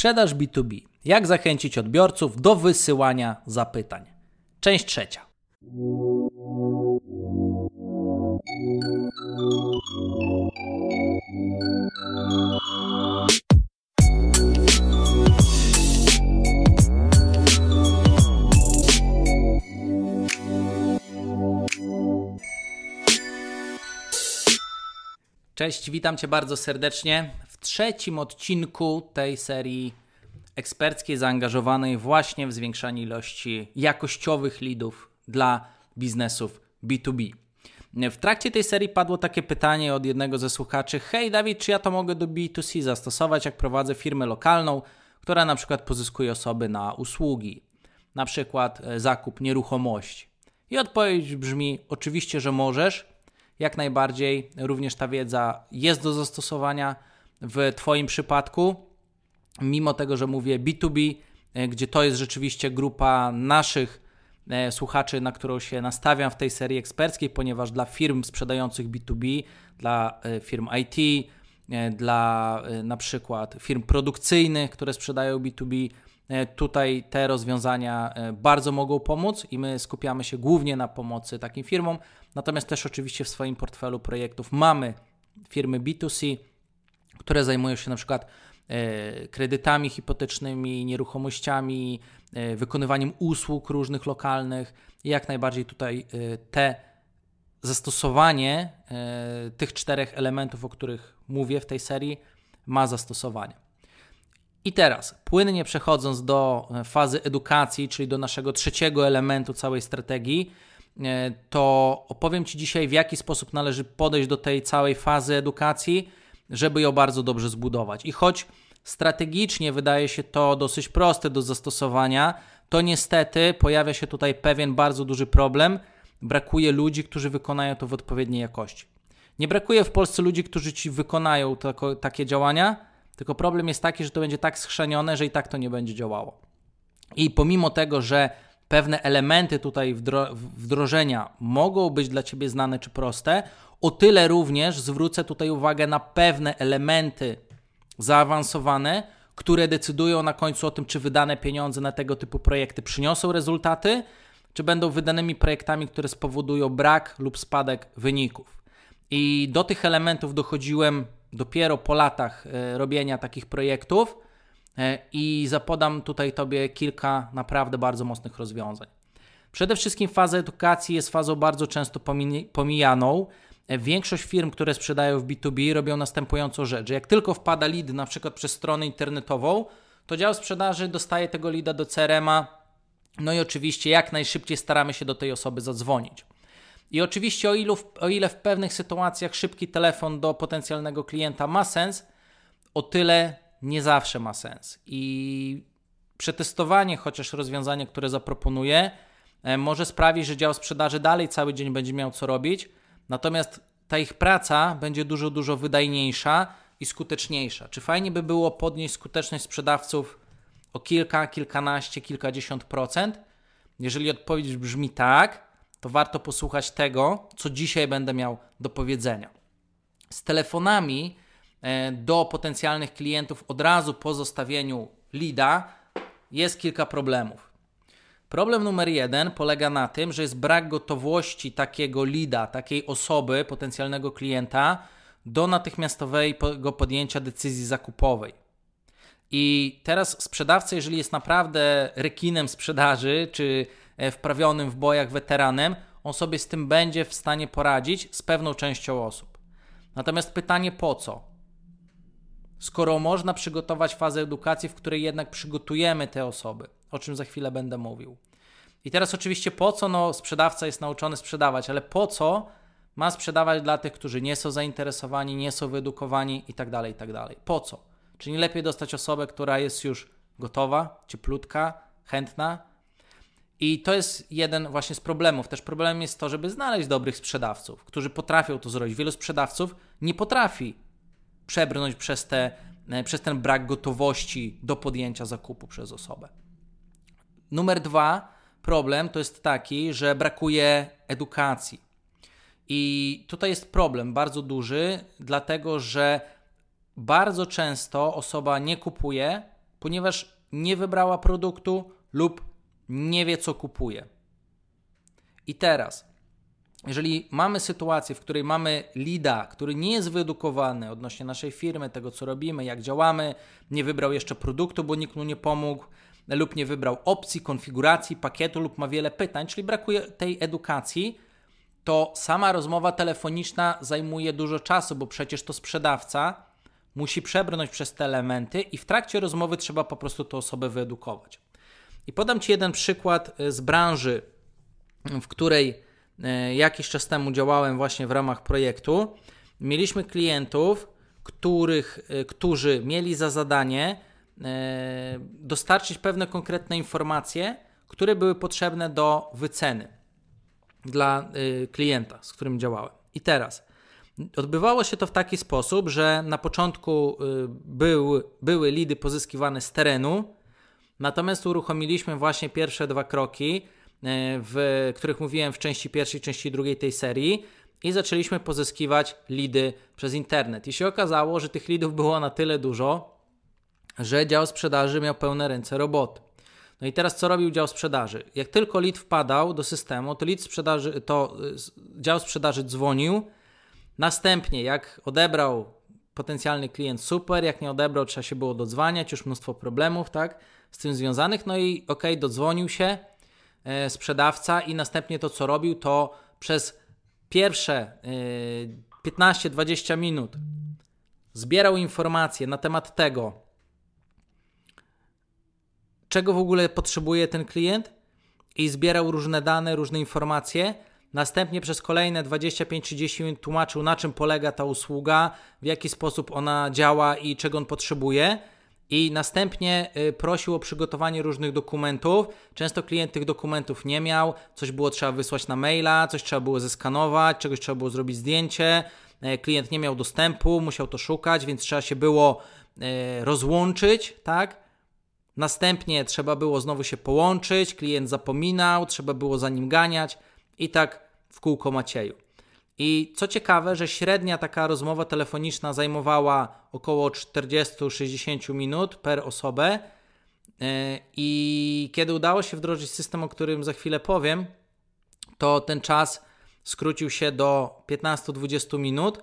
Sprzedaż B2B. Jak zachęcić odbiorców do wysyłania zapytań. Część trzecia. Cześć, witam Cię bardzo serdecznie trzecim odcinku tej serii eksperckiej zaangażowanej właśnie w zwiększanie ilości jakościowych leadów dla biznesów B2B. W trakcie tej serii padło takie pytanie od jednego ze słuchaczy: Hej Dawid, czy ja to mogę do B2C zastosować, jak prowadzę firmę lokalną, która na przykład pozyskuje osoby na usługi, na przykład e, zakup nieruchomości? I odpowiedź brzmi: Oczywiście, że możesz jak najbardziej również ta wiedza jest do zastosowania w Twoim przypadku, mimo tego, że mówię B2B, e, gdzie to jest rzeczywiście grupa naszych e, słuchaczy, na którą się nastawiam w tej serii eksperckiej, ponieważ dla firm sprzedających B2B, dla e, firm IT, dla na przykład firm produkcyjnych, które sprzedają B2B, Tutaj te rozwiązania bardzo mogą pomóc i my skupiamy się głównie na pomocy takim firmom, Natomiast też oczywiście w swoim portfelu projektów mamy firmy B2C, które zajmują się na przykład e, kredytami hipotecznymi, nieruchomościami, e, wykonywaniem usług różnych lokalnych. Jak najbardziej tutaj e, te zastosowanie tych czterech elementów, o których mówię w tej serii, ma zastosowanie. I teraz, płynnie przechodząc do fazy edukacji, czyli do naszego trzeciego elementu całej strategii, to opowiem Ci dzisiaj, w jaki sposób należy podejść do tej całej fazy edukacji, żeby ją bardzo dobrze zbudować. I choć strategicznie wydaje się to dosyć proste do zastosowania, to niestety pojawia się tutaj pewien bardzo duży problem. Brakuje ludzi, którzy wykonają to w odpowiedniej jakości. Nie brakuje w Polsce ludzi, którzy ci wykonają tako, takie działania, tylko problem jest taki, że to będzie tak schrzenione, że i tak to nie będzie działało. I pomimo tego, że pewne elementy tutaj wdrożenia mogą być dla Ciebie znane czy proste, o tyle również zwrócę tutaj uwagę na pewne elementy zaawansowane, które decydują na końcu o tym, czy wydane pieniądze na tego typu projekty przyniosą rezultaty, czy będą wydanymi projektami, które spowodują brak lub spadek wyników. I do tych elementów dochodziłem dopiero po latach e, robienia takich projektów i zapodam tutaj Tobie kilka naprawdę bardzo mocnych rozwiązań. Przede wszystkim faza edukacji jest fazą bardzo często pomijaną. E, większość firm, które sprzedają w B2B, robią następującą rzecz. Jak tylko wpada lead na przykład przez stronę internetową, to dział sprzedaży dostaje tego leada do CRM-a, no i oczywiście jak najszybciej staramy się do tej osoby zadzwonić. I oczywiście o, ilu, o ile w pewnych sytuacjach szybki telefon do potencjalnego klienta ma sens, o tyle nie zawsze ma sens. I przetestowanie chociaż rozwiązania, które zaproponuję, e, może sprawić, że dział sprzedaży dalej cały dzień będzie miał co robić, natomiast ta ich praca będzie dużo, dużo wydajniejsza i skuteczniejsza. Czy fajnie by było podnieść skuteczność sprzedawców o kilka, kilkanaście, kilkadziesiąt procent? Jeżeli odpowiedź brzmi tak, to warto posłuchać tego, co dzisiaj będę miał do powiedzenia. Z telefonami do potencjalnych klientów od razu po zostawieniu leada, jest kilka problemów. Problem numer jeden polega na tym, że jest brak gotowości takiego leada, takiej osoby, potencjalnego klienta do natychmiastowego podjęcia decyzji zakupowej. I teraz sprzedawca, jeżeli jest naprawdę rekinem sprzedaży, czy e, wprawionym w bojach weteranem, on sobie z tym będzie w stanie poradzić z pewną częścią osób. Natomiast pytanie po co? Skoro można przygotować fazę edukacji, w której jednak przygotujemy te osoby, o czym za chwilę będę mówił. I teraz oczywiście po co no, sprzedawca jest nauczony sprzedawać, ale po co ma sprzedawać dla tych, którzy nie są zainteresowani, nie są wyedukowani i tak dalej, i tak. Po co? Czy nie lepiej dostać osobę, która jest już gotowa, cieplutka, chętna? I to jest jeden właśnie z problemów. Też problemem jest to, żeby znaleźć dobrych sprzedawców, którzy potrafią to zrobić. Wielu sprzedawców nie potrafi przebrnąć przez, te, e, przez ten brak gotowości do podjęcia zakupu przez osobę. Numer dwa, problem to jest taki, że brakuje edukacji. I tutaj jest problem bardzo duży, dlatego że bardzo często osoba nie kupuje, ponieważ nie wybrała produktu lub nie wie, co kupuje. I teraz, jeżeli mamy sytuację, w której mamy lida, który nie jest wyedukowany odnośnie naszej firmy, tego co robimy, jak działamy, nie wybrał jeszcze produktu, bo nikt mu nie pomógł, lub nie wybrał opcji, konfiguracji, pakietu, lub ma wiele pytań, czyli brakuje tej edukacji, to sama rozmowa telefoniczna zajmuje dużo czasu, bo przecież to sprzedawca musi przebrnąć przez te elementy i w trakcie rozmowy trzeba po prostu tę osobę wyedukować. I podam Ci jeden przykład e, z branży, w której jakiś czas temu działałem właśnie w ramach projektu. Mieliśmy klientów, których, e, którzy mieli za zadanie dostarczyć pewne konkretne informacje, które były potrzebne do wyceny dla klienta, z którym działałem. I teraz odbywało się to w taki sposób, że na początku był, były lidy pozyskiwane z terenu, Natomiast uruchomiliśmy właśnie pierwsze dwa kroki, e, w których mówiłem w części pierwszej, części drugiej tej serii i zaczęliśmy pozyskiwać lidy przez internet. I się okazało, że tych lidów było na tyle dużo, że dział sprzedaży miał pełne ręce roboty. No i teraz co robił dział sprzedaży? Jak tylko lead wpadał do systemu, to lead sprzedaży, to e, dział sprzedaży dzwonił. Następnie, jak odebrał potencjalny klient, super, jak nie odebrał, trzeba się było dodzwaniać, już mnóstwo problemów, tak? z tym związanych. No i ok, dodzwonił się e, sprzedawca i następnie to, co robił, to przez pierwsze 15-20 e, minut zbierał informacje na temat tego, czego w ogóle potrzebuje ten klient i zbierał różne dane, różne informacje. Następnie przez kolejne 25-30 minut tłumaczył, na czym polega ta usługa, w jaki sposób ona działa i czego on potrzebuje i następnie y, prosił o przygotowanie różnych dokumentów. Często klient tych dokumentów nie miał, coś było trzeba wysłać na maila, coś trzeba było zeskanować, czegoś trzeba było zrobić zdjęcie. E, klient nie miał dostępu, musiał to szukać, więc trzeba się było e, rozłączyć, tak? Następnie trzeba było znowu się połączyć, klient zapominał, trzeba było za nim ganiać i tak w kółko Macieju. I co ciekawe, że średnia taka rozmowa telefoniczna zajmowała około 40-60 minut per osobę. E, I kiedy udało się wdrożyć system, o którym za chwilę powiem, to ten czas skrócił się do 15-20 minut,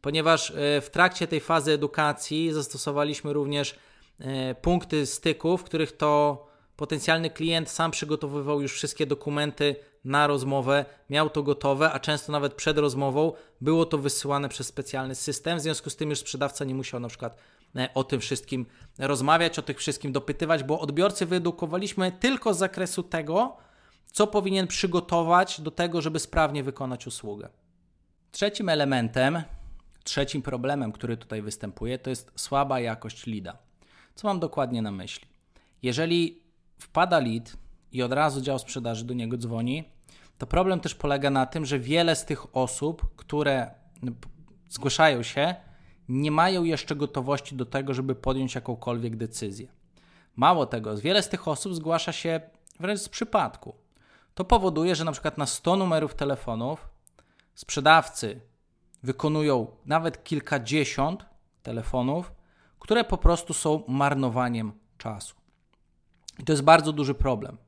ponieważ e, w trakcie tej fazy edukacji zastosowaliśmy również e, punkty styku, w których to potencjalny klient sam przygotowywał już wszystkie dokumenty na rozmowę, miał to gotowe, a często nawet przed rozmową było to wysyłane przez specjalny system. W związku z tym już sprzedawca nie musiał na przykład e, o tym wszystkim rozmawiać, o tych wszystkim dopytywać, bo odbiorcy wyedukowaliśmy tylko z zakresu tego, co powinien przygotować do tego, żeby sprawnie wykonać usługę. Trzecim elementem, trzecim problemem, który tutaj występuje, to jest słaba jakość lida. Co mam dokładnie na myśli? Jeżeli wpada lead i od razu dział sprzedaży do niego dzwoni, to problem też polega na tym, że wiele z tych osób, które zgłaszają się, nie mają jeszcze gotowości do tego, żeby podjąć jakąkolwiek decyzję. Mało tego, wiele z tych osób zgłasza się wręcz z przypadku. To powoduje, że na przykład na 100 numerów telefonów sprzedawcy wykonują nawet kilkadziesiąt telefonów, które po prostu są marnowaniem czasu. I to jest bardzo duży problem.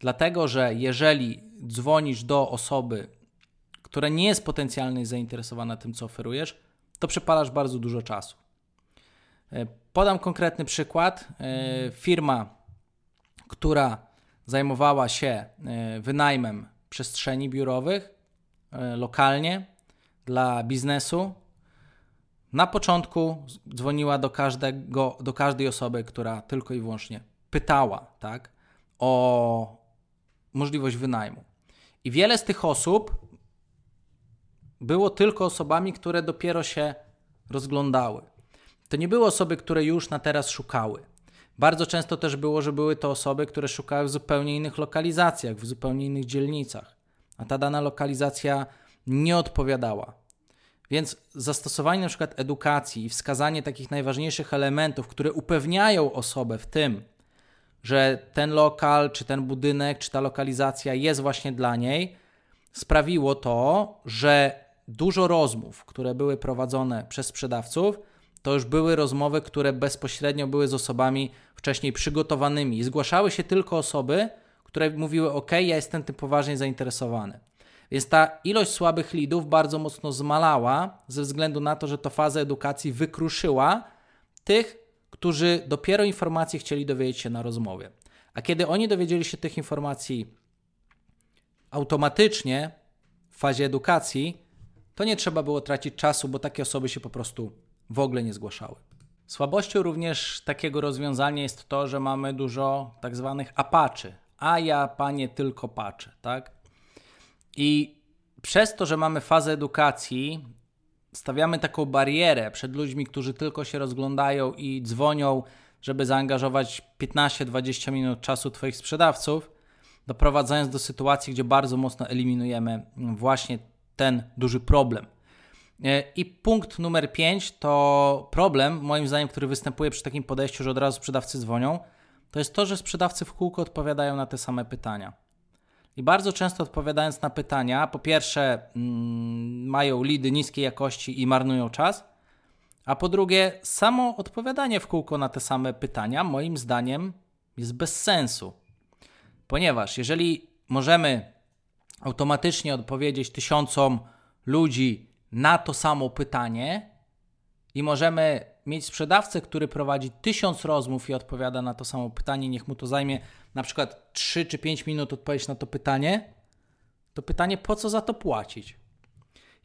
Dlatego, że jeżeli dzwonisz do osoby, która nie jest potencjalnie zainteresowana tym, co oferujesz, to przepalasz bardzo dużo czasu. E, podam konkretny przykład. E, firma, która zajmowała się e, wynajmem przestrzeni biurowych lokalnie dla biznesu, na początku dzwoniła do, każdego, do każdej osoby, która tylko i wyłącznie pytała tak, o możliwość wynajmu. I wiele z tych osób było tylko osobami, które dopiero się rozglądały. To nie były osoby, które już na teraz szukały. Bardzo często też było, że były to osoby, które szukały w zupełnie innych lokalizacjach, w zupełnie innych dzielnicach, a ta dana lokalizacja nie odpowiadała. Więc zastosowanie na przykład edukacji i wskazanie takich najważniejszych elementów, które upewniają osobę w tym, że ten lokal, czy ten budynek, czy ta lokalizacja jest właśnie dla niej, sprawiło to, że dużo rozmów, które były prowadzone przez sprzedawców, to już były rozmowy, które bezpośrednio były z osobami wcześniej przygotowanymi. Zgłaszały się tylko osoby, które mówiły: OK, ja jestem tym poważnie zainteresowany. Więc ta ilość słabych lidów bardzo mocno zmalała, ze względu na to, że to faza edukacji wykruszyła tych, którzy dopiero informacji chcieli dowiedzieć się na rozmowie. A kiedy oni dowiedzieli się tych informacji automatycznie w fazie edukacji, to nie trzeba było tracić czasu, bo takie osoby się po prostu w ogóle nie zgłaszały. Słabością również takiego rozwiązania jest to, że mamy dużo tak zwanych apaczy, a ja panie tylko patrzę, tak? I przez to, że mamy fazę edukacji, stawiamy taką barierę przed ludźmi, którzy tylko się rozglądają i dzwonią, żeby zaangażować 15-20 minut czasu Twoich sprzedawców, doprowadzając do sytuacji, gdzie bardzo mocno eliminujemy właśnie ten duży problem. E, I punkt numer 5 to problem, moim zdaniem, który występuje przy takim podejściu, że od razu sprzedawcy dzwonią, to jest to, że sprzedawcy w kółko odpowiadają na te same pytania. I bardzo często odpowiadając na pytania, po pierwsze, mm, mają lidy niskiej jakości i marnują czas, a po drugie, samo odpowiadanie w kółko na te same pytania, moim zdaniem, jest bez sensu. Ponieważ jeżeli możemy automatycznie odpowiedzieć tysiącom ludzi na to samo pytanie i możemy mieć sprzedawcę, który prowadzi tysiąc rozmów i odpowiada na to samo pytanie, niech mu to zajmie na przykład 3 czy 5 minut odpowiedzieć na to pytanie, to pytanie, po co za to płacić?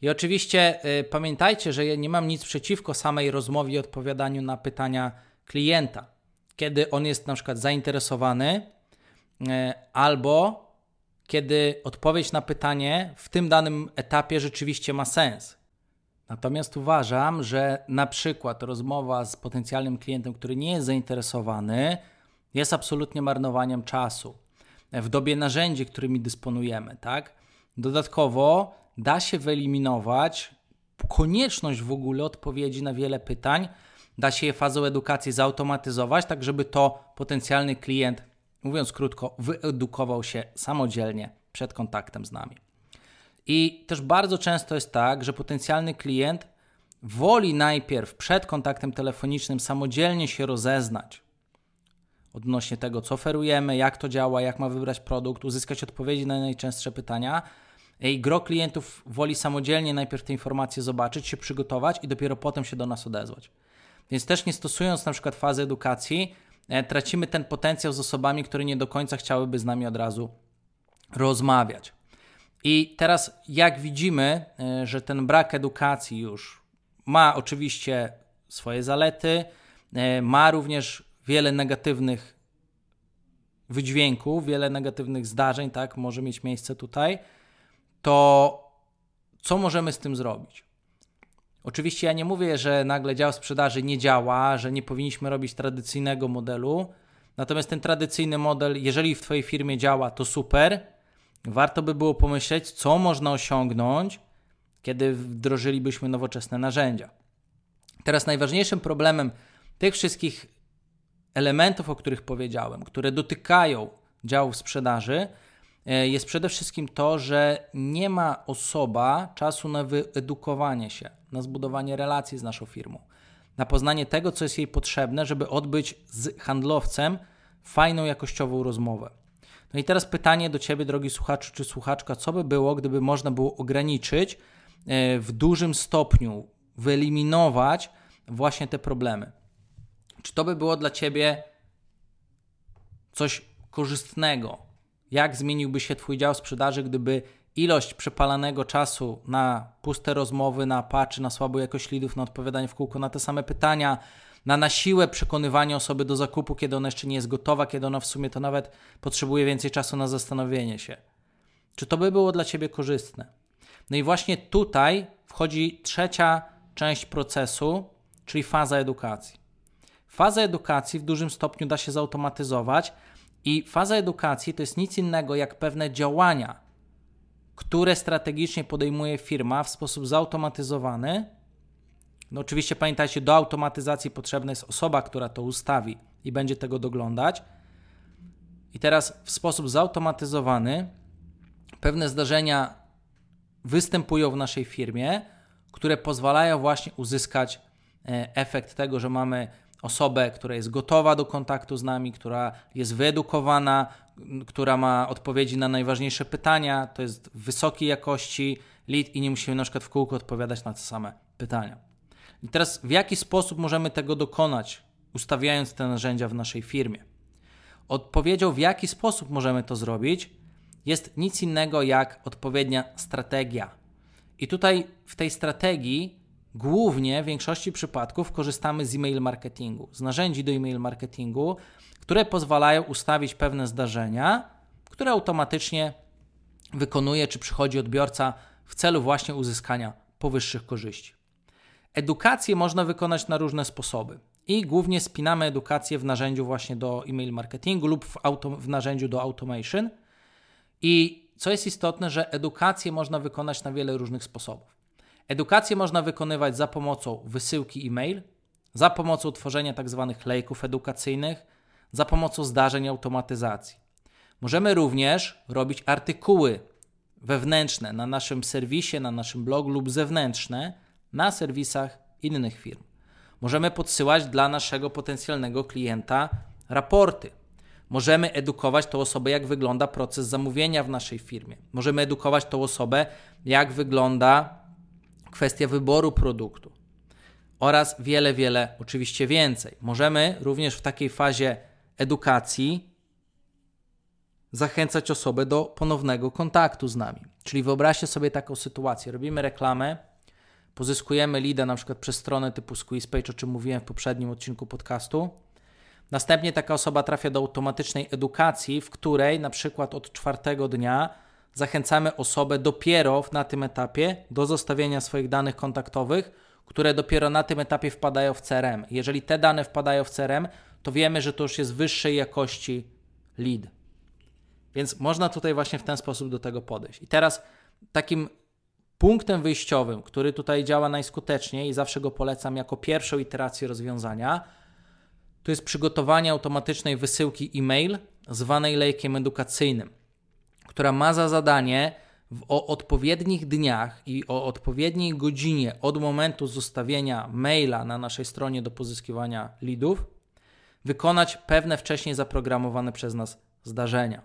I oczywiście y, pamiętajcie, że ja nie mam nic przeciwko samej rozmowie i odpowiadaniu na pytania klienta. Kiedy on jest na przykład zainteresowany, y, albo kiedy odpowiedź na pytanie w tym danym etapie rzeczywiście ma sens. Natomiast uważam, że na przykład rozmowa z potencjalnym klientem, który nie jest zainteresowany, jest absolutnie marnowaniem czasu w dobie narzędzi, którymi dysponujemy, tak? Dodatkowo da się wyeliminować konieczność w ogóle odpowiedzi na wiele pytań, da się je fazą edukacji zautomatyzować, tak żeby to potencjalny klient, mówiąc krótko, wyedukował się samodzielnie przed kontaktem z nami. I też bardzo często jest tak, że potencjalny klient woli najpierw przed kontaktem telefonicznym samodzielnie się rozeznać odnośnie tego, co oferujemy, jak to działa, jak ma wybrać produkt, uzyskać odpowiedzi na najczęstsze pytania. I gro klientów woli samodzielnie najpierw te informacje zobaczyć, się przygotować i dopiero potem się do nas odezwać. Więc też nie stosując na przykład fazy edukacji, e, tracimy ten potencjał z osobami, które nie do końca chciałyby z nami od razu rozmawiać. I teraz, jak widzimy, e, że ten brak edukacji już ma oczywiście swoje zalety, e, ma również wiele negatywnych wydźwięków, wiele negatywnych zdarzeń, tak, może mieć miejsce tutaj, to co możemy z tym zrobić? Oczywiście ja nie mówię, że nagle dział sprzedaży nie działa, że nie powinniśmy robić tradycyjnego modelu. Natomiast ten tradycyjny model, jeżeli w Twojej firmie działa, to super. Warto by było pomyśleć, co można osiągnąć, kiedy wdrożylibyśmy nowoczesne narzędzia. Teraz najważniejszym problemem tych wszystkich elementów, o których powiedziałem, które dotykają działów sprzedaży, e, jest przede wszystkim to, że nie ma osoba czasu na wyedukowanie się, na zbudowanie relacji z naszą firmą, na poznanie tego, co jest jej potrzebne, żeby odbyć z handlowcem fajną, jakościową rozmowę. No i teraz pytanie do Ciebie, drogi słuchaczu czy słuchaczka, co by było, gdyby można było ograniczyć e, w dużym stopniu, wyeliminować właśnie te problemy? Czy to by było dla Ciebie coś korzystnego? Jak zmieniłby się Twój dział sprzedaży, gdyby ilość przepalanego czasu na puste rozmowy, na patchy, na słabą jakość lidów, na odpowiadanie w kółko na te same pytania, na na siłę przekonywanie osoby do zakupu, kiedy ona jeszcze nie jest gotowa, kiedy ona w sumie to nawet potrzebuje więcej czasu na zastanowienie się. Czy to by było dla Ciebie korzystne? No i właśnie tutaj wchodzi trzecia część procesu, czyli faza edukacji. Faza edukacji w dużym stopniu da się zautomatyzować i faza edukacji to jest nic innego jak pewne działania, które strategicznie podejmuje firma w sposób zautomatyzowany. No oczywiście pamiętajcie, do automatyzacji potrzebna jest osoba, która to ustawi i będzie tego doglądać. I teraz w sposób zautomatyzowany pewne zdarzenia występują w naszej firmie, które pozwalają właśnie uzyskać e, efekt tego, że mamy osobę, która jest gotowa do kontaktu z nami, która jest wyedukowana, która ma odpowiedzi na najważniejsze pytania, to jest wysokiej jakości lead i nie musimy na przykład w kółko odpowiadać na te same pytania. I teraz w jaki sposób możemy tego dokonać, ustawiając te narzędzia w naszej firmie? Odpowiedzią, w jaki sposób możemy to zrobić, jest nic innego jak odpowiednia strategia. I tutaj w tej strategii głównie w większości przypadków korzystamy z e-mail marketingu, z narzędzi do e-mail marketingu, które pozwalają ustawić pewne zdarzenia, które automatycznie wykonuje czy przychodzi odbiorca w celu właśnie uzyskania powyższych korzyści. Edukację można wykonać na różne sposoby i głównie spinamy edukację w narzędziu właśnie do e-mail marketingu lub w, auto, w narzędziu do automation. I co jest istotne, że edukację można wykonać na wiele różnych sposobów. Edukację można wykonywać za pomocą wysyłki e-mail, za pomocą tworzenia tzw. Tak lejków edukacyjnych, za pomocą zdarzeń automatyzacji. Możemy również robić artykuły wewnętrzne na naszym serwisie, na naszym blogu lub zewnętrzne na serwisach innych firm. Możemy podsyłać dla naszego potencjalnego klienta raporty. Możemy edukować tą osobę, jak wygląda proces zamówienia w naszej firmie. Możemy edukować tą osobę, jak wygląda kwestia wyboru produktu oraz wiele, wiele oczywiście więcej. Możemy również w takiej fazie edukacji zachęcać osobę do ponownego kontaktu z nami. Czyli wyobraźcie sobie taką sytuację. Robimy reklamę, pozyskujemy lida na przykład przez stronę typu SqueezePage, o czym mówiłem w poprzednim odcinku podcastu. Następnie taka osoba trafia do automatycznej edukacji, w której na przykład od czwartego dnia zachęcamy osobę dopiero na tym etapie do zostawienia swoich danych kontaktowych, które dopiero na tym etapie wpadają w CRM. Jeżeli te dane wpadają w CRM, to wiemy, że to już jest wyższej jakości lead. Więc można tutaj właśnie w ten sposób do tego podejść. I teraz takim punktem wyjściowym, który tutaj działa najskuteczniej i zawsze go polecam jako pierwszą iterację rozwiązania, to jest przygotowanie automatycznej wysyłki e-mail zwanej lejkiem edukacyjnym, która ma za zadanie w, o odpowiednich dniach i o odpowiedniej godzinie od momentu zostawienia maila na naszej stronie do pozyskiwania leadów wykonać pewne wcześniej zaprogramowane przez nas zdarzenia.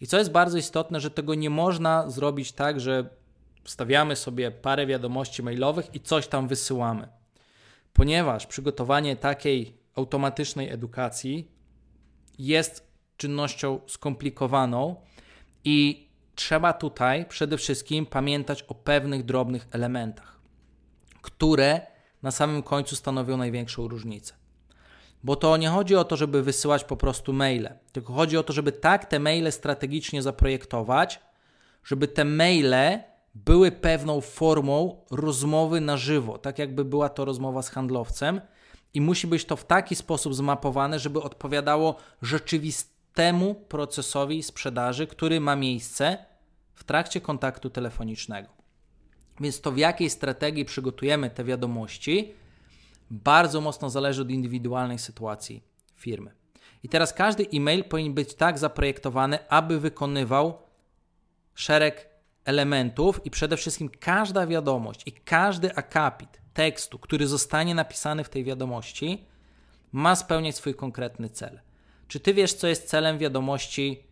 I co jest bardzo istotne, że tego nie można zrobić tak, że wstawiamy sobie parę wiadomości mailowych i coś tam wysyłamy. Ponieważ przygotowanie takiej automatycznej edukacji jest czynnością skomplikowaną i trzeba tutaj przede wszystkim pamiętać o pewnych drobnych elementach, które na samym końcu stanowią największą różnicę. Bo to nie chodzi o to, żeby wysyłać po prostu maile, tylko chodzi o to, żeby tak te maile strategicznie zaprojektować, żeby te maile były pewną formą rozmowy na żywo, tak jakby była to rozmowa z handlowcem, i musi być to w taki sposób zmapowane, żeby odpowiadało rzeczywistemu procesowi sprzedaży, który ma miejsce w trakcie kontaktu telefonicznego. Więc to w jakiej strategii przygotujemy te wiadomości, bardzo mocno zależy od indywidualnej sytuacji firmy. I teraz każdy e-mail powinien być tak zaprojektowany, aby wykonywał szereg elementów i przede wszystkim każda wiadomość i każdy akapit tekstu, który zostanie napisany w tej wiadomości, ma spełniać swój konkretny cel. Czy ty wiesz, co jest celem wiadomości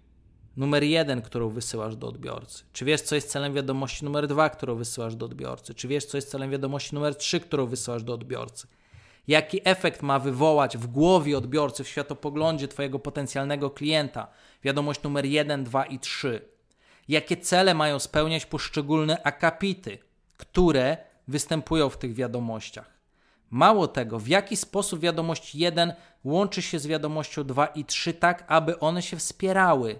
numer jeden, którą wysyłasz do odbiorcy? Czy wiesz, co jest celem wiadomości numer dwa, którą wysyłasz do odbiorcy? Czy wiesz, co jest celem wiadomości numer trzy, którą wysyłasz do odbiorcy? Jaki efekt ma wywołać w głowie odbiorcy, w światopoglądzie Twojego potencjalnego klienta wiadomość numer 1, 2 i 3? Jakie cele mają spełniać poszczególne akapity, które występują w tych wiadomościach? Mało tego, w jaki sposób wiadomość 1 łączy się z wiadomością 2 i 3, tak aby one się wspierały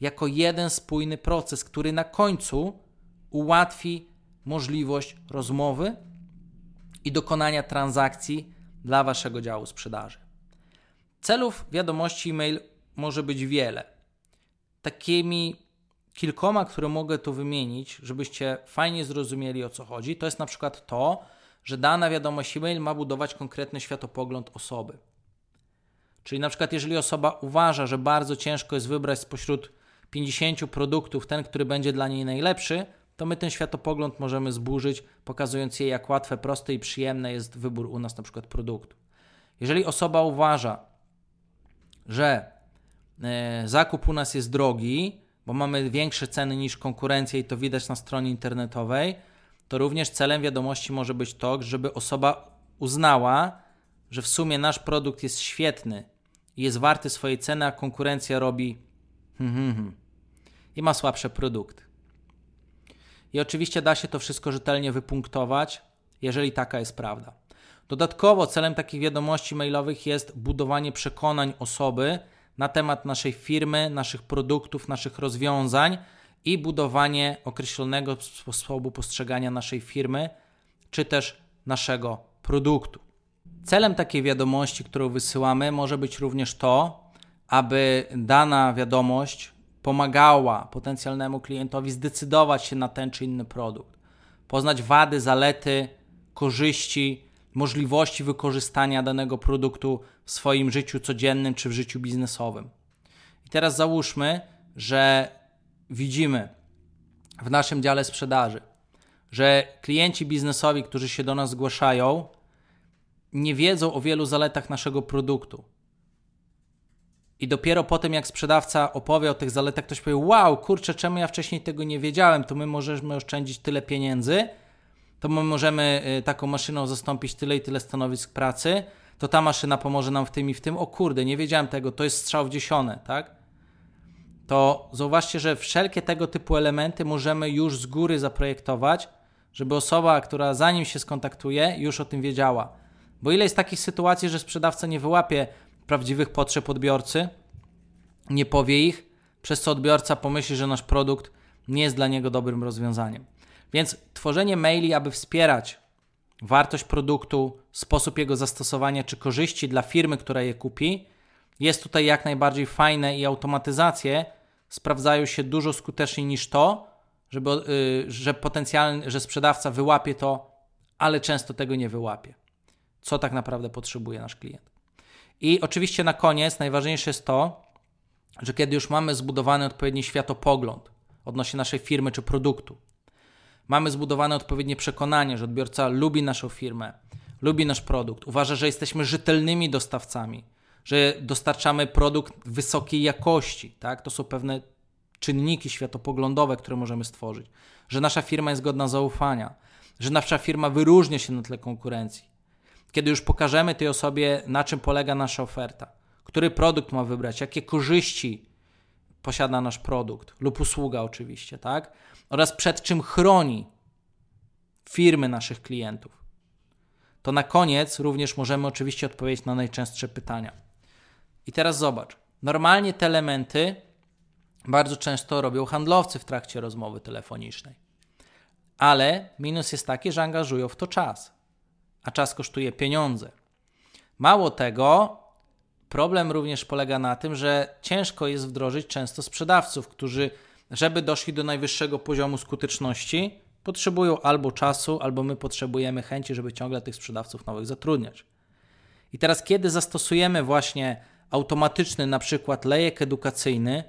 jako jeden spójny proces, który na końcu ułatwi możliwość rozmowy i dokonania transakcji dla waszego działu sprzedaży. Celów wiadomości e-mail może być wiele. Takimi kilkoma, które mogę tu wymienić, żebyście fajnie zrozumieli o co chodzi, to jest na przykład to, że dana wiadomość e-mail ma budować konkretny światopogląd osoby. Czyli na przykład, jeżeli osoba uważa, że bardzo ciężko jest wybrać spośród 50 produktów ten, który będzie dla niej najlepszy, to my ten światopogląd możemy zburzyć, pokazując jej, jak łatwe, proste i przyjemne jest wybór u nas na przykład produktu. Jeżeli osoba uważa, że e, zakup u nas jest drogi, bo mamy większe ceny niż konkurencja i to widać na stronie internetowej, to również celem wiadomości może być to, żeby osoba uznała, że w sumie nasz produkt jest świetny i jest warty swojej ceny, a konkurencja robi hmm, hmm, hmm, i ma słabsze produkty. I oczywiście da się to wszystko rzetelnie wypunktować, jeżeli taka jest prawda. Dodatkowo celem takich wiadomości mailowych jest budowanie przekonań osoby na temat naszej firmy, naszych produktów, naszych rozwiązań i budowanie określonego sposobu postrzegania naszej firmy czy też naszego produktu. Celem takiej wiadomości, którą wysyłamy, może być również to, aby dana wiadomość pomagała potencjalnemu klientowi zdecydować się na ten czy inny produkt, poznać wady, zalety, korzyści, możliwości wykorzystania danego produktu w swoim życiu codziennym czy w życiu biznesowym. I teraz załóżmy, że widzimy w naszym dziale sprzedaży, że klienci biznesowi, którzy się do nas zgłaszają, nie wiedzą o wielu zaletach naszego produktu. I dopiero po tym, jak sprzedawca opowie o tych zaletach, ktoś powie: Wow, kurczę, czemu ja wcześniej tego nie wiedziałem? To my możemy oszczędzić tyle pieniędzy, to my możemy y, taką maszyną zastąpić tyle i tyle stanowisk pracy, to ta maszyna pomoże nam w tym i w tym. O kurde, nie wiedziałem tego, to jest strzał w dziesione, tak? To zauważcie, że wszelkie tego typu elementy możemy już z góry zaprojektować, żeby osoba, która zanim się skontaktuje, już o tym wiedziała. Bo ile jest takich sytuacji, że sprzedawca nie wyłapie prawdziwych potrzeb odbiorcy, nie powie ich, przez co odbiorca pomyśli, że nasz produkt nie jest dla niego dobrym rozwiązaniem. Więc tworzenie maili, aby wspierać wartość produktu, sposób jego zastosowania czy korzyści dla firmy, która je kupi, jest tutaj jak najbardziej fajne i automatyzacje sprawdzają się dużo skuteczniej niż to, żeby, yy, że potencjalny, że sprzedawca wyłapie to, ale często tego nie wyłapie. Co tak naprawdę potrzebuje nasz klient. I oczywiście na koniec najważniejsze jest to, że kiedy już mamy zbudowany odpowiedni światopogląd odnośnie naszej firmy czy produktu, mamy zbudowane odpowiednie przekonanie, że odbiorca lubi naszą firmę, lubi nasz produkt, uważa, że jesteśmy rzetelnymi dostawcami, że dostarczamy produkt wysokiej jakości, tak? To są pewne czynniki światopoglądowe, które możemy stworzyć, że nasza firma jest godna zaufania, że nasza firma wyróżnia się na tle konkurencji kiedy już pokażemy tej osobie, na czym polega nasza oferta, który produkt ma wybrać, jakie korzyści posiada nasz produkt lub usługa, oczywiście, tak? Oraz przed czym chroni firmy naszych klientów. To na koniec również możemy oczywiście odpowiedzieć na najczęstsze pytania. I teraz zobacz. Normalnie te elementy bardzo często robią handlowcy w trakcie rozmowy telefonicznej. Ale minus jest taki, że angażują w to czas a czas kosztuje pieniądze. Mało tego, problem również polega na tym, że ciężko jest wdrożyć często sprzedawców, którzy, żeby doszli do najwyższego poziomu skuteczności, potrzebują albo czasu, albo my potrzebujemy chęci, żeby ciągle tych sprzedawców nowych zatrudniać. I teraz, kiedy zastosujemy właśnie automatyczny na przykład lejek edukacyjny,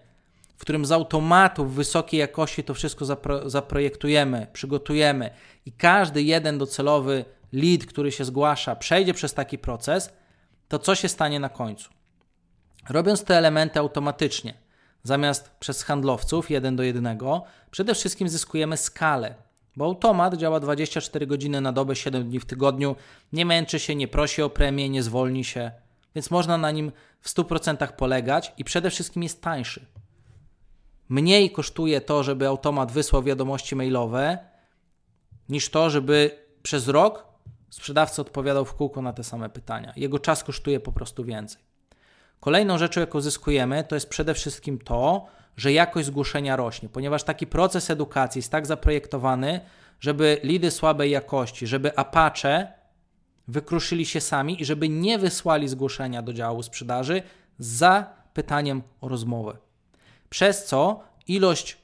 w którym z automatu w wysokiej jakości to wszystko zapro zaprojektujemy, przygotujemy i każdy jeden docelowy lead, który się zgłasza, przejdzie przez taki proces, to co się stanie na końcu? Robiąc te elementy automatycznie, zamiast przez handlowców jeden do jednego, przede wszystkim zyskujemy skalę, bo automat działa 24 godziny na dobę, 7 dni w tygodniu, nie męczy się, nie prosi o premię, nie zwolni się, więc można na nim w 100% polegać i przede wszystkim jest tańszy. Mniej kosztuje to, żeby automat wysłał wiadomości mailowe, niż to, żeby przez rok Sprzedawca odpowiadał w kółko na te same pytania. Jego czas kosztuje po prostu więcej. Kolejną rzeczą, jaką zyskujemy, to jest przede wszystkim to, że jakość zgłoszenia rośnie, ponieważ taki proces edukacji jest tak zaprojektowany, żeby lidy słabej jakości, żeby Apache wykruszyli się sami i żeby nie wysłali zgłoszenia do działu sprzedaży za pytaniem o rozmowę. Przez co ilość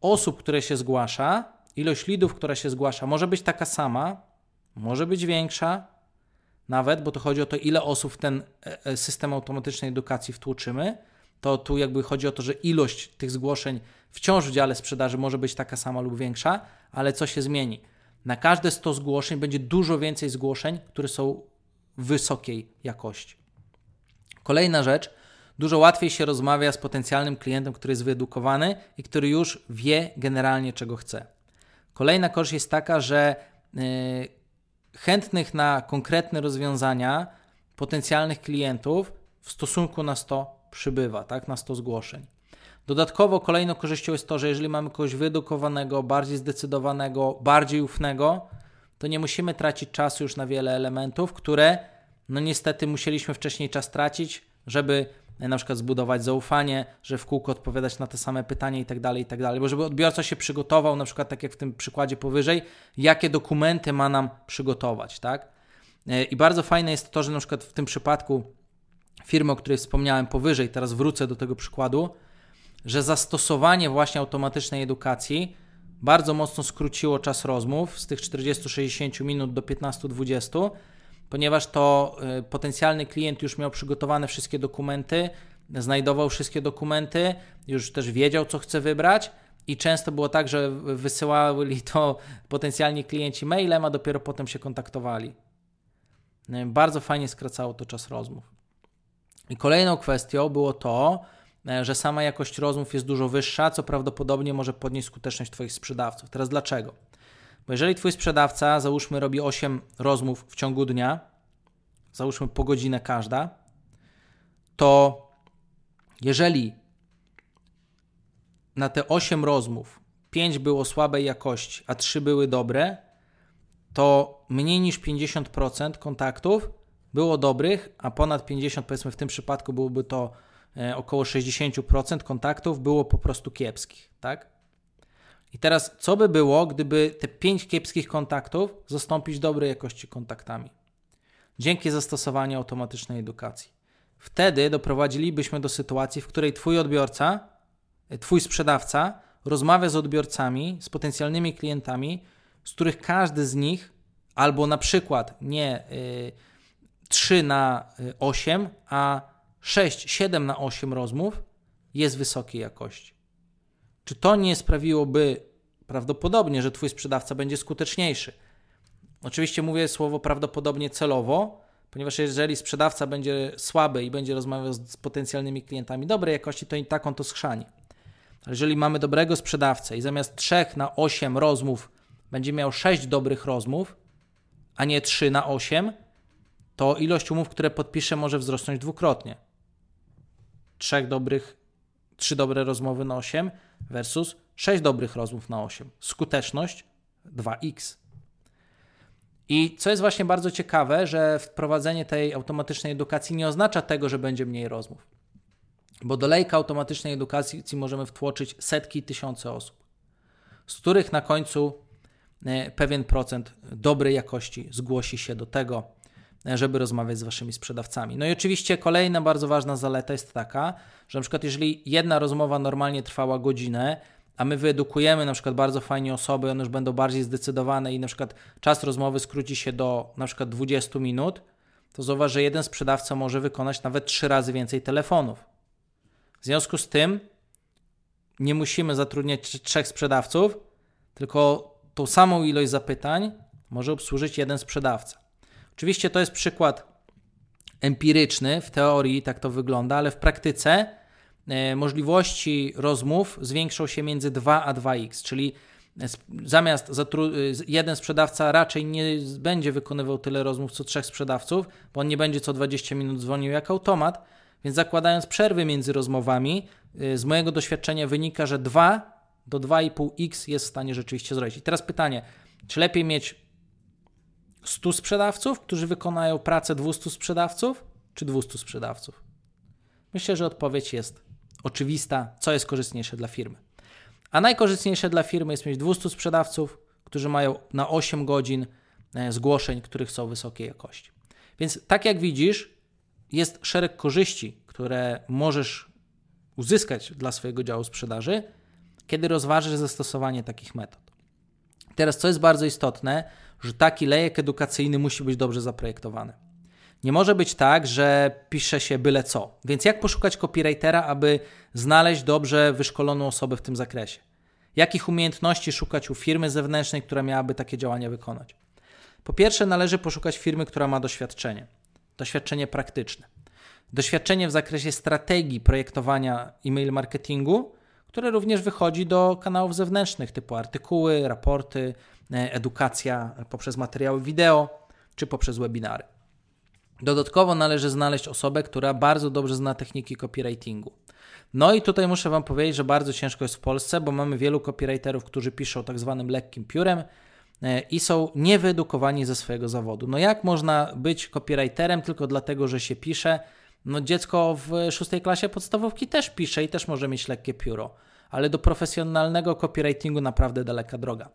osób, które się zgłasza, ilość lidów, która się zgłasza, może być taka sama, może być większa, nawet, bo to chodzi o to, ile osób w ten e, e, system automatycznej edukacji wtłoczymy, to tu jakby chodzi o to, że ilość tych zgłoszeń wciąż w dziale sprzedaży może być taka sama lub większa, ale co się zmieni? Na każde 100 zgłoszeń będzie dużo więcej zgłoszeń, które są wysokiej jakości. Kolejna rzecz, dużo łatwiej się rozmawia z potencjalnym klientem, który jest wyedukowany i który już wie generalnie czego chce. Kolejna korzyść jest taka, że yy, chętnych na konkretne rozwiązania potencjalnych klientów w stosunku na 100 przybywa, tak, na 100 zgłoszeń. Dodatkowo kolejną korzyścią jest to, że jeżeli mamy kogoś wyedukowanego, bardziej zdecydowanego, bardziej ufnego, to nie musimy tracić czasu już na wiele elementów, które no niestety musieliśmy wcześniej czas tracić, żeby na przykład zbudować zaufanie, że w kółko odpowiadać na te same pytania i tak dalej, i tak dalej, bo żeby odbiorca się przygotował, na przykład tak jak w tym przykładzie powyżej, jakie dokumenty ma nam przygotować, tak? E, I bardzo fajne jest to, że na przykład w tym przypadku firmy, o której wspomniałem powyżej, teraz wrócę do tego przykładu, że zastosowanie właśnie automatycznej edukacji bardzo mocno skróciło czas rozmów z tych 40-60 minut do 15-20, ponieważ to y, potencjalny klient już miał przygotowane wszystkie dokumenty, znajdował wszystkie dokumenty, już też wiedział, co chce wybrać. I często było tak, że wysyłali to potencjalni klienci mailem, a dopiero potem się kontaktowali. Y, bardzo fajnie skracało to czas rozmów. I kolejną kwestią było to, E, że sama jakość rozmów jest dużo wyższa, co prawdopodobnie może podnieść skuteczność Twoich sprzedawców. Teraz dlaczego? Bo jeżeli Twój sprzedawca, załóżmy, robi 8 rozmów w ciągu dnia, załóżmy po godzinę każda, to jeżeli na te 8 rozmów 5 było słabej jakości, a 3 były dobre, to mniej niż 50% kontaktów było dobrych, a ponad 50% powiedzmy w tym przypadku byłoby to E, około 60% kontaktów było po prostu kiepskich, tak? I teraz, co by było, gdyby te 5 kiepskich kontaktów zastąpić dobrej jakości kontaktami? Dzięki zastosowaniu automatycznej edukacji. Wtedy doprowadzilibyśmy do sytuacji, w której Twój odbiorca, e, Twój sprzedawca rozmawia z odbiorcami, z potencjalnymi klientami, z których każdy z nich, albo na przykład nie y, 3 na 8, a 6, 7 na 8 rozmów jest wysokiej jakości. Czy to nie sprawiłoby prawdopodobnie, że Twój sprzedawca będzie skuteczniejszy? Oczywiście mówię słowo prawdopodobnie celowo, ponieważ jeżeli sprzedawca będzie słaby i będzie rozmawiał z potencjalnymi klientami dobrej jakości, to i tak on to schrzani. Ale jeżeli mamy dobrego sprzedawcę i zamiast 3 na 8 rozmów będzie miał 6 dobrych rozmów, a nie 3 na 8, to ilość umów, które podpisze, może wzrosnąć dwukrotnie trzech dobrych, trzy dobre rozmowy na 8 versus 6 dobrych rozmów na 8. Skuteczność 2x. I co jest właśnie bardzo ciekawe, że wprowadzenie tej automatycznej edukacji nie oznacza tego, że będzie mniej rozmów. Bo do lejka automatycznej edukacji możemy wtłoczyć setki, tysiące osób, z których na końcu e, pewien procent dobrej jakości zgłosi się do tego, żeby rozmawiać z waszymi sprzedawcami. No i oczywiście kolejna bardzo ważna zaleta jest taka, że na przykład jeżeli jedna rozmowa normalnie trwała godzinę, a my wyedukujemy na przykład bardzo fajnie osoby, one już będą bardziej zdecydowane i na przykład czas rozmowy skróci się do na przykład 20 minut, to zauważ, że jeden sprzedawca może wykonać nawet trzy razy więcej telefonów. W związku z tym nie musimy zatrudniać trzech sprzedawców, tylko tą samą ilość zapytań może obsłużyć jeden sprzedawca. Oczywiście to jest przykład empiryczny, w teorii tak to wygląda, ale w praktyce e, możliwości rozmów zwiększą się między 2 a 2x, czyli zamiast jeden sprzedawca raczej nie będzie wykonywał tyle rozmów co trzech sprzedawców, bo on nie będzie co 20 minut dzwonił jak automat, więc zakładając przerwy między rozmowami, e, z mojego doświadczenia wynika, że 2 do 2,5x jest w stanie rzeczywiście zrobić. I teraz pytanie, czy lepiej mieć 100 sprzedawców, którzy wykonają pracę 200 sprzedawców, czy 200 sprzedawców? Myślę, że odpowiedź jest oczywista, co jest korzystniejsze dla firmy. A najkorzystniejsze dla firmy jest mieć 200 sprzedawców, którzy mają na 8 godzin e, zgłoszeń, których są wysokiej jakości. Więc tak jak widzisz, jest szereg korzyści, które możesz uzyskać dla swojego działu sprzedaży, kiedy rozważysz zastosowanie takich metod. Teraz, co jest bardzo istotne, że taki lejek edukacyjny musi być dobrze zaprojektowany. Nie może być tak, że pisze się byle co. Więc jak poszukać copywritera, aby znaleźć dobrze wyszkoloną osobę w tym zakresie? Jakich umiejętności szukać u firmy zewnętrznej, która miałaby takie działania wykonać? Po pierwsze, należy poszukać firmy, która ma doświadczenie. Doświadczenie praktyczne. Doświadczenie w zakresie strategii projektowania e-mail marketingu, które również wychodzi do kanałów zewnętrznych typu artykuły, raporty, e, edukacja poprzez materiały wideo czy poprzez webinary. Dodatkowo należy znaleźć osobę, która bardzo dobrze zna techniki copywritingu. No i tutaj muszę Wam powiedzieć, że bardzo ciężko jest w Polsce, bo mamy wielu copywriterów, którzy piszą tak zwanym lekkim piórem e, i są niewyedukowani ze swojego zawodu. No jak można być copywriterem tylko dlatego, że się pisze? No dziecko w szóstej klasie podstawówki też pisze i też może mieć lekkie pióro, ale do profesjonalnego copywritingu naprawdę daleka droga.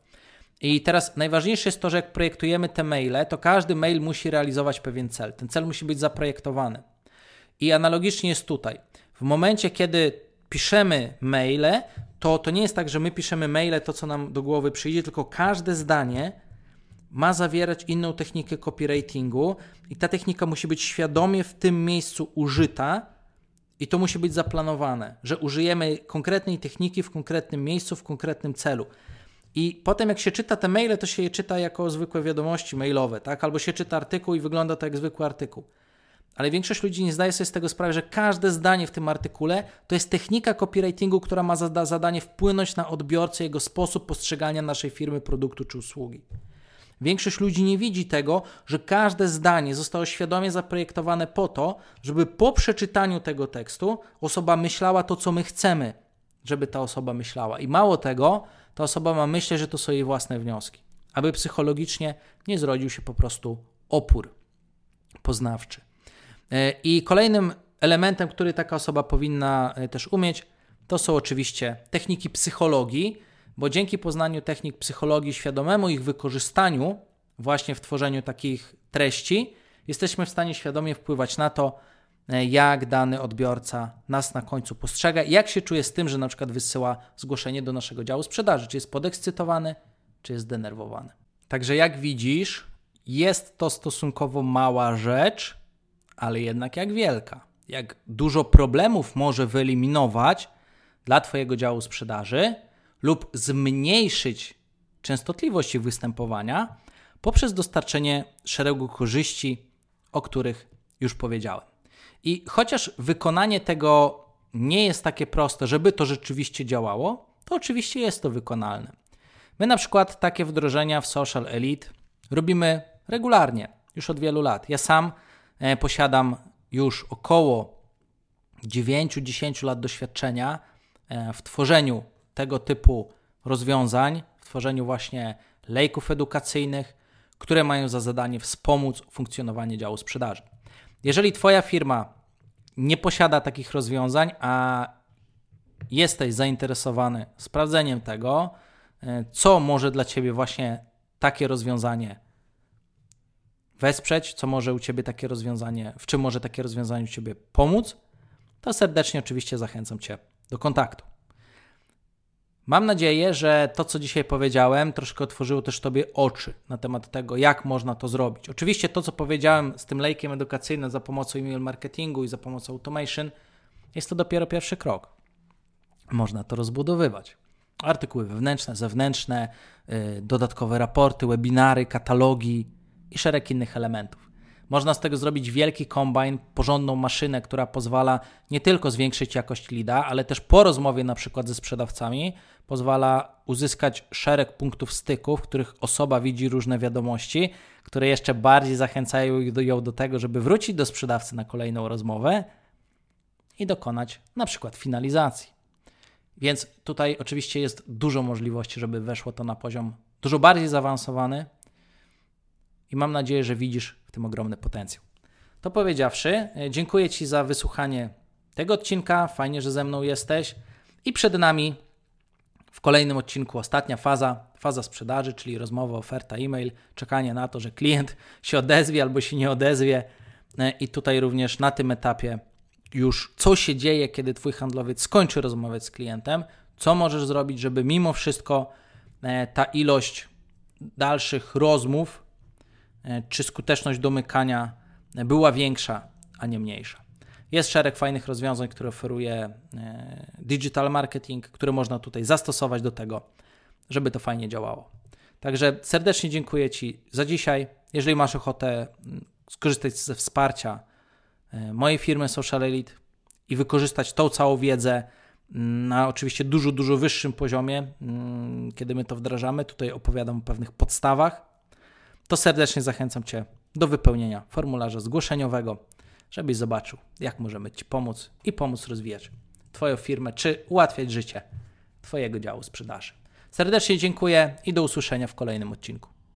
I teraz najważniejsze jest to, że jak projektujemy te maile, to każdy mail musi realizować pewien cel. Ten cel musi być zaprojektowany. I analogicznie jest tutaj. W momencie, kiedy piszemy maile, to, to nie jest tak, że my piszemy maile, to co nam do głowy przyjdzie, tylko każde zdanie ma zawierać inną technikę copywritingu i ta technika musi być świadomie w tym miejscu użyta i to musi być zaplanowane, że użyjemy konkretnej techniki w konkretnym miejscu, w konkretnym celu. I potem jak się czyta te maile, to się je czyta jako zwykłe wiadomości mailowe, tak? Albo się czyta artykuł i wygląda to jak zwykły artykuł. Ale większość ludzi nie zdaje sobie z tego sprawy, że każde zdanie w tym artykule to jest technika copywritingu, która ma za zadanie wpłynąć na odbiorcę, jego sposób postrzegania naszej firmy, produktu czy usługi. Większość ludzi nie widzi tego, że każde zdanie zostało świadomie zaprojektowane po to, żeby po przeczytaniu tego tekstu osoba myślała to, co my chcemy, żeby ta osoba myślała. I mało tego, ta osoba ma myśleć, że to są jej własne wnioski, aby psychologicznie nie zrodził się po prostu opór poznawczy. E, I kolejnym elementem, który taka osoba powinna e, też umieć, to są oczywiście techniki psychologii, bo dzięki poznaniu technik psychologii, świadomemu ich wykorzystaniu właśnie w tworzeniu takich treści, jesteśmy w stanie świadomie wpływać na to, e, jak dany odbiorca nas na końcu postrzega jak się czuje z tym, że na przykład wysyła zgłoszenie do naszego działu sprzedaży, czy jest podekscytowany, czy jest zdenerwowany. Także jak widzisz, jest to stosunkowo mała rzecz, ale jednak jak wielka. Jak dużo problemów może wyeliminować dla Twojego działu sprzedaży lub zmniejszyć częstotliwość ich występowania poprzez dostarczenie szeregu korzyści, o których już powiedziałem. I chociaż wykonanie tego nie jest takie proste, żeby to rzeczywiście działało, to oczywiście jest to wykonalne. My na przykład takie wdrożenia w Social Elite robimy regularnie, już od wielu lat. Ja sam e, posiadam już około 9-10 lat doświadczenia e, w tworzeniu tego typu rozwiązań, w tworzeniu właśnie lejków edukacyjnych, które mają za zadanie wspomóc funkcjonowanie działu sprzedaży. Jeżeli Twoja firma nie posiada takich rozwiązań, a jesteś zainteresowany sprawdzeniem tego, e, co może dla Ciebie właśnie takie rozwiązanie wesprzeć, co może u Ciebie takie rozwiązanie, w czym może takie rozwiązanie u Ciebie pomóc, to serdecznie oczywiście zachęcam Cię do kontaktu. Mam nadzieję, że to, co dzisiaj powiedziałem, troszkę otworzyło też Tobie oczy na temat tego, jak można to zrobić. Oczywiście to, co powiedziałem z tym lejkiem edukacyjnym za pomocą e-mail marketingu i za pomocą automation, jest to dopiero pierwszy krok. Można to rozbudowywać. Artykuły wewnętrzne, zewnętrzne, yy, dodatkowe raporty, webinary, katalogi i szereg innych elementów. Można z tego zrobić wielki kombine, porządną maszynę, która pozwala nie tylko zwiększyć jakość lida, ale też po rozmowie na przykład ze sprzedawcami pozwala uzyskać szereg punktów styku, w których osoba widzi różne wiadomości, które jeszcze bardziej zachęcają ją do tego, żeby wrócić do sprzedawcy na kolejną rozmowę i dokonać na przykład finalizacji. Więc tutaj oczywiście jest dużo możliwości, żeby weszło to na poziom dużo bardziej zaawansowany i mam nadzieję, że widzisz w tym ogromny potencjał. To powiedziawszy, e, dziękuję Ci za wysłuchanie tego odcinka. Fajnie, że ze mną jesteś. I przed nami w kolejnym odcinku ostatnia faza, faza sprzedaży, czyli rozmowa, oferta, e-mail, czekanie na to, że klient się odezwie albo się nie odezwie. E, I tutaj również na tym etapie już co się dzieje, kiedy Twój handlowiec skończy rozmawiać z klientem, co możesz zrobić, żeby mimo wszystko e, ta ilość dalszych rozmów E, czy skuteczność domykania była większa, a nie mniejsza. Jest szereg fajnych rozwiązań, które oferuje e, digital marketing, które można tutaj zastosować do tego, żeby to fajnie działało. Także serdecznie dziękuję Ci za dzisiaj. Jeżeli masz ochotę mm, skorzystać ze wsparcia e, mojej firmy Social Elite i wykorzystać tą całą wiedzę mm, na oczywiście dużo, dużo wyższym poziomie, mm, kiedy my to wdrażamy, tutaj opowiadam o pewnych podstawach, to serdecznie zachęcam Cię do wypełnienia formularza zgłoszeniowego, żebyś zobaczył, jak możemy Ci pomóc i pomóc rozwijać Twoją firmę, czy ułatwiać życie Twojego działu sprzedaży. Serdecznie dziękuję i do usłyszenia w kolejnym odcinku.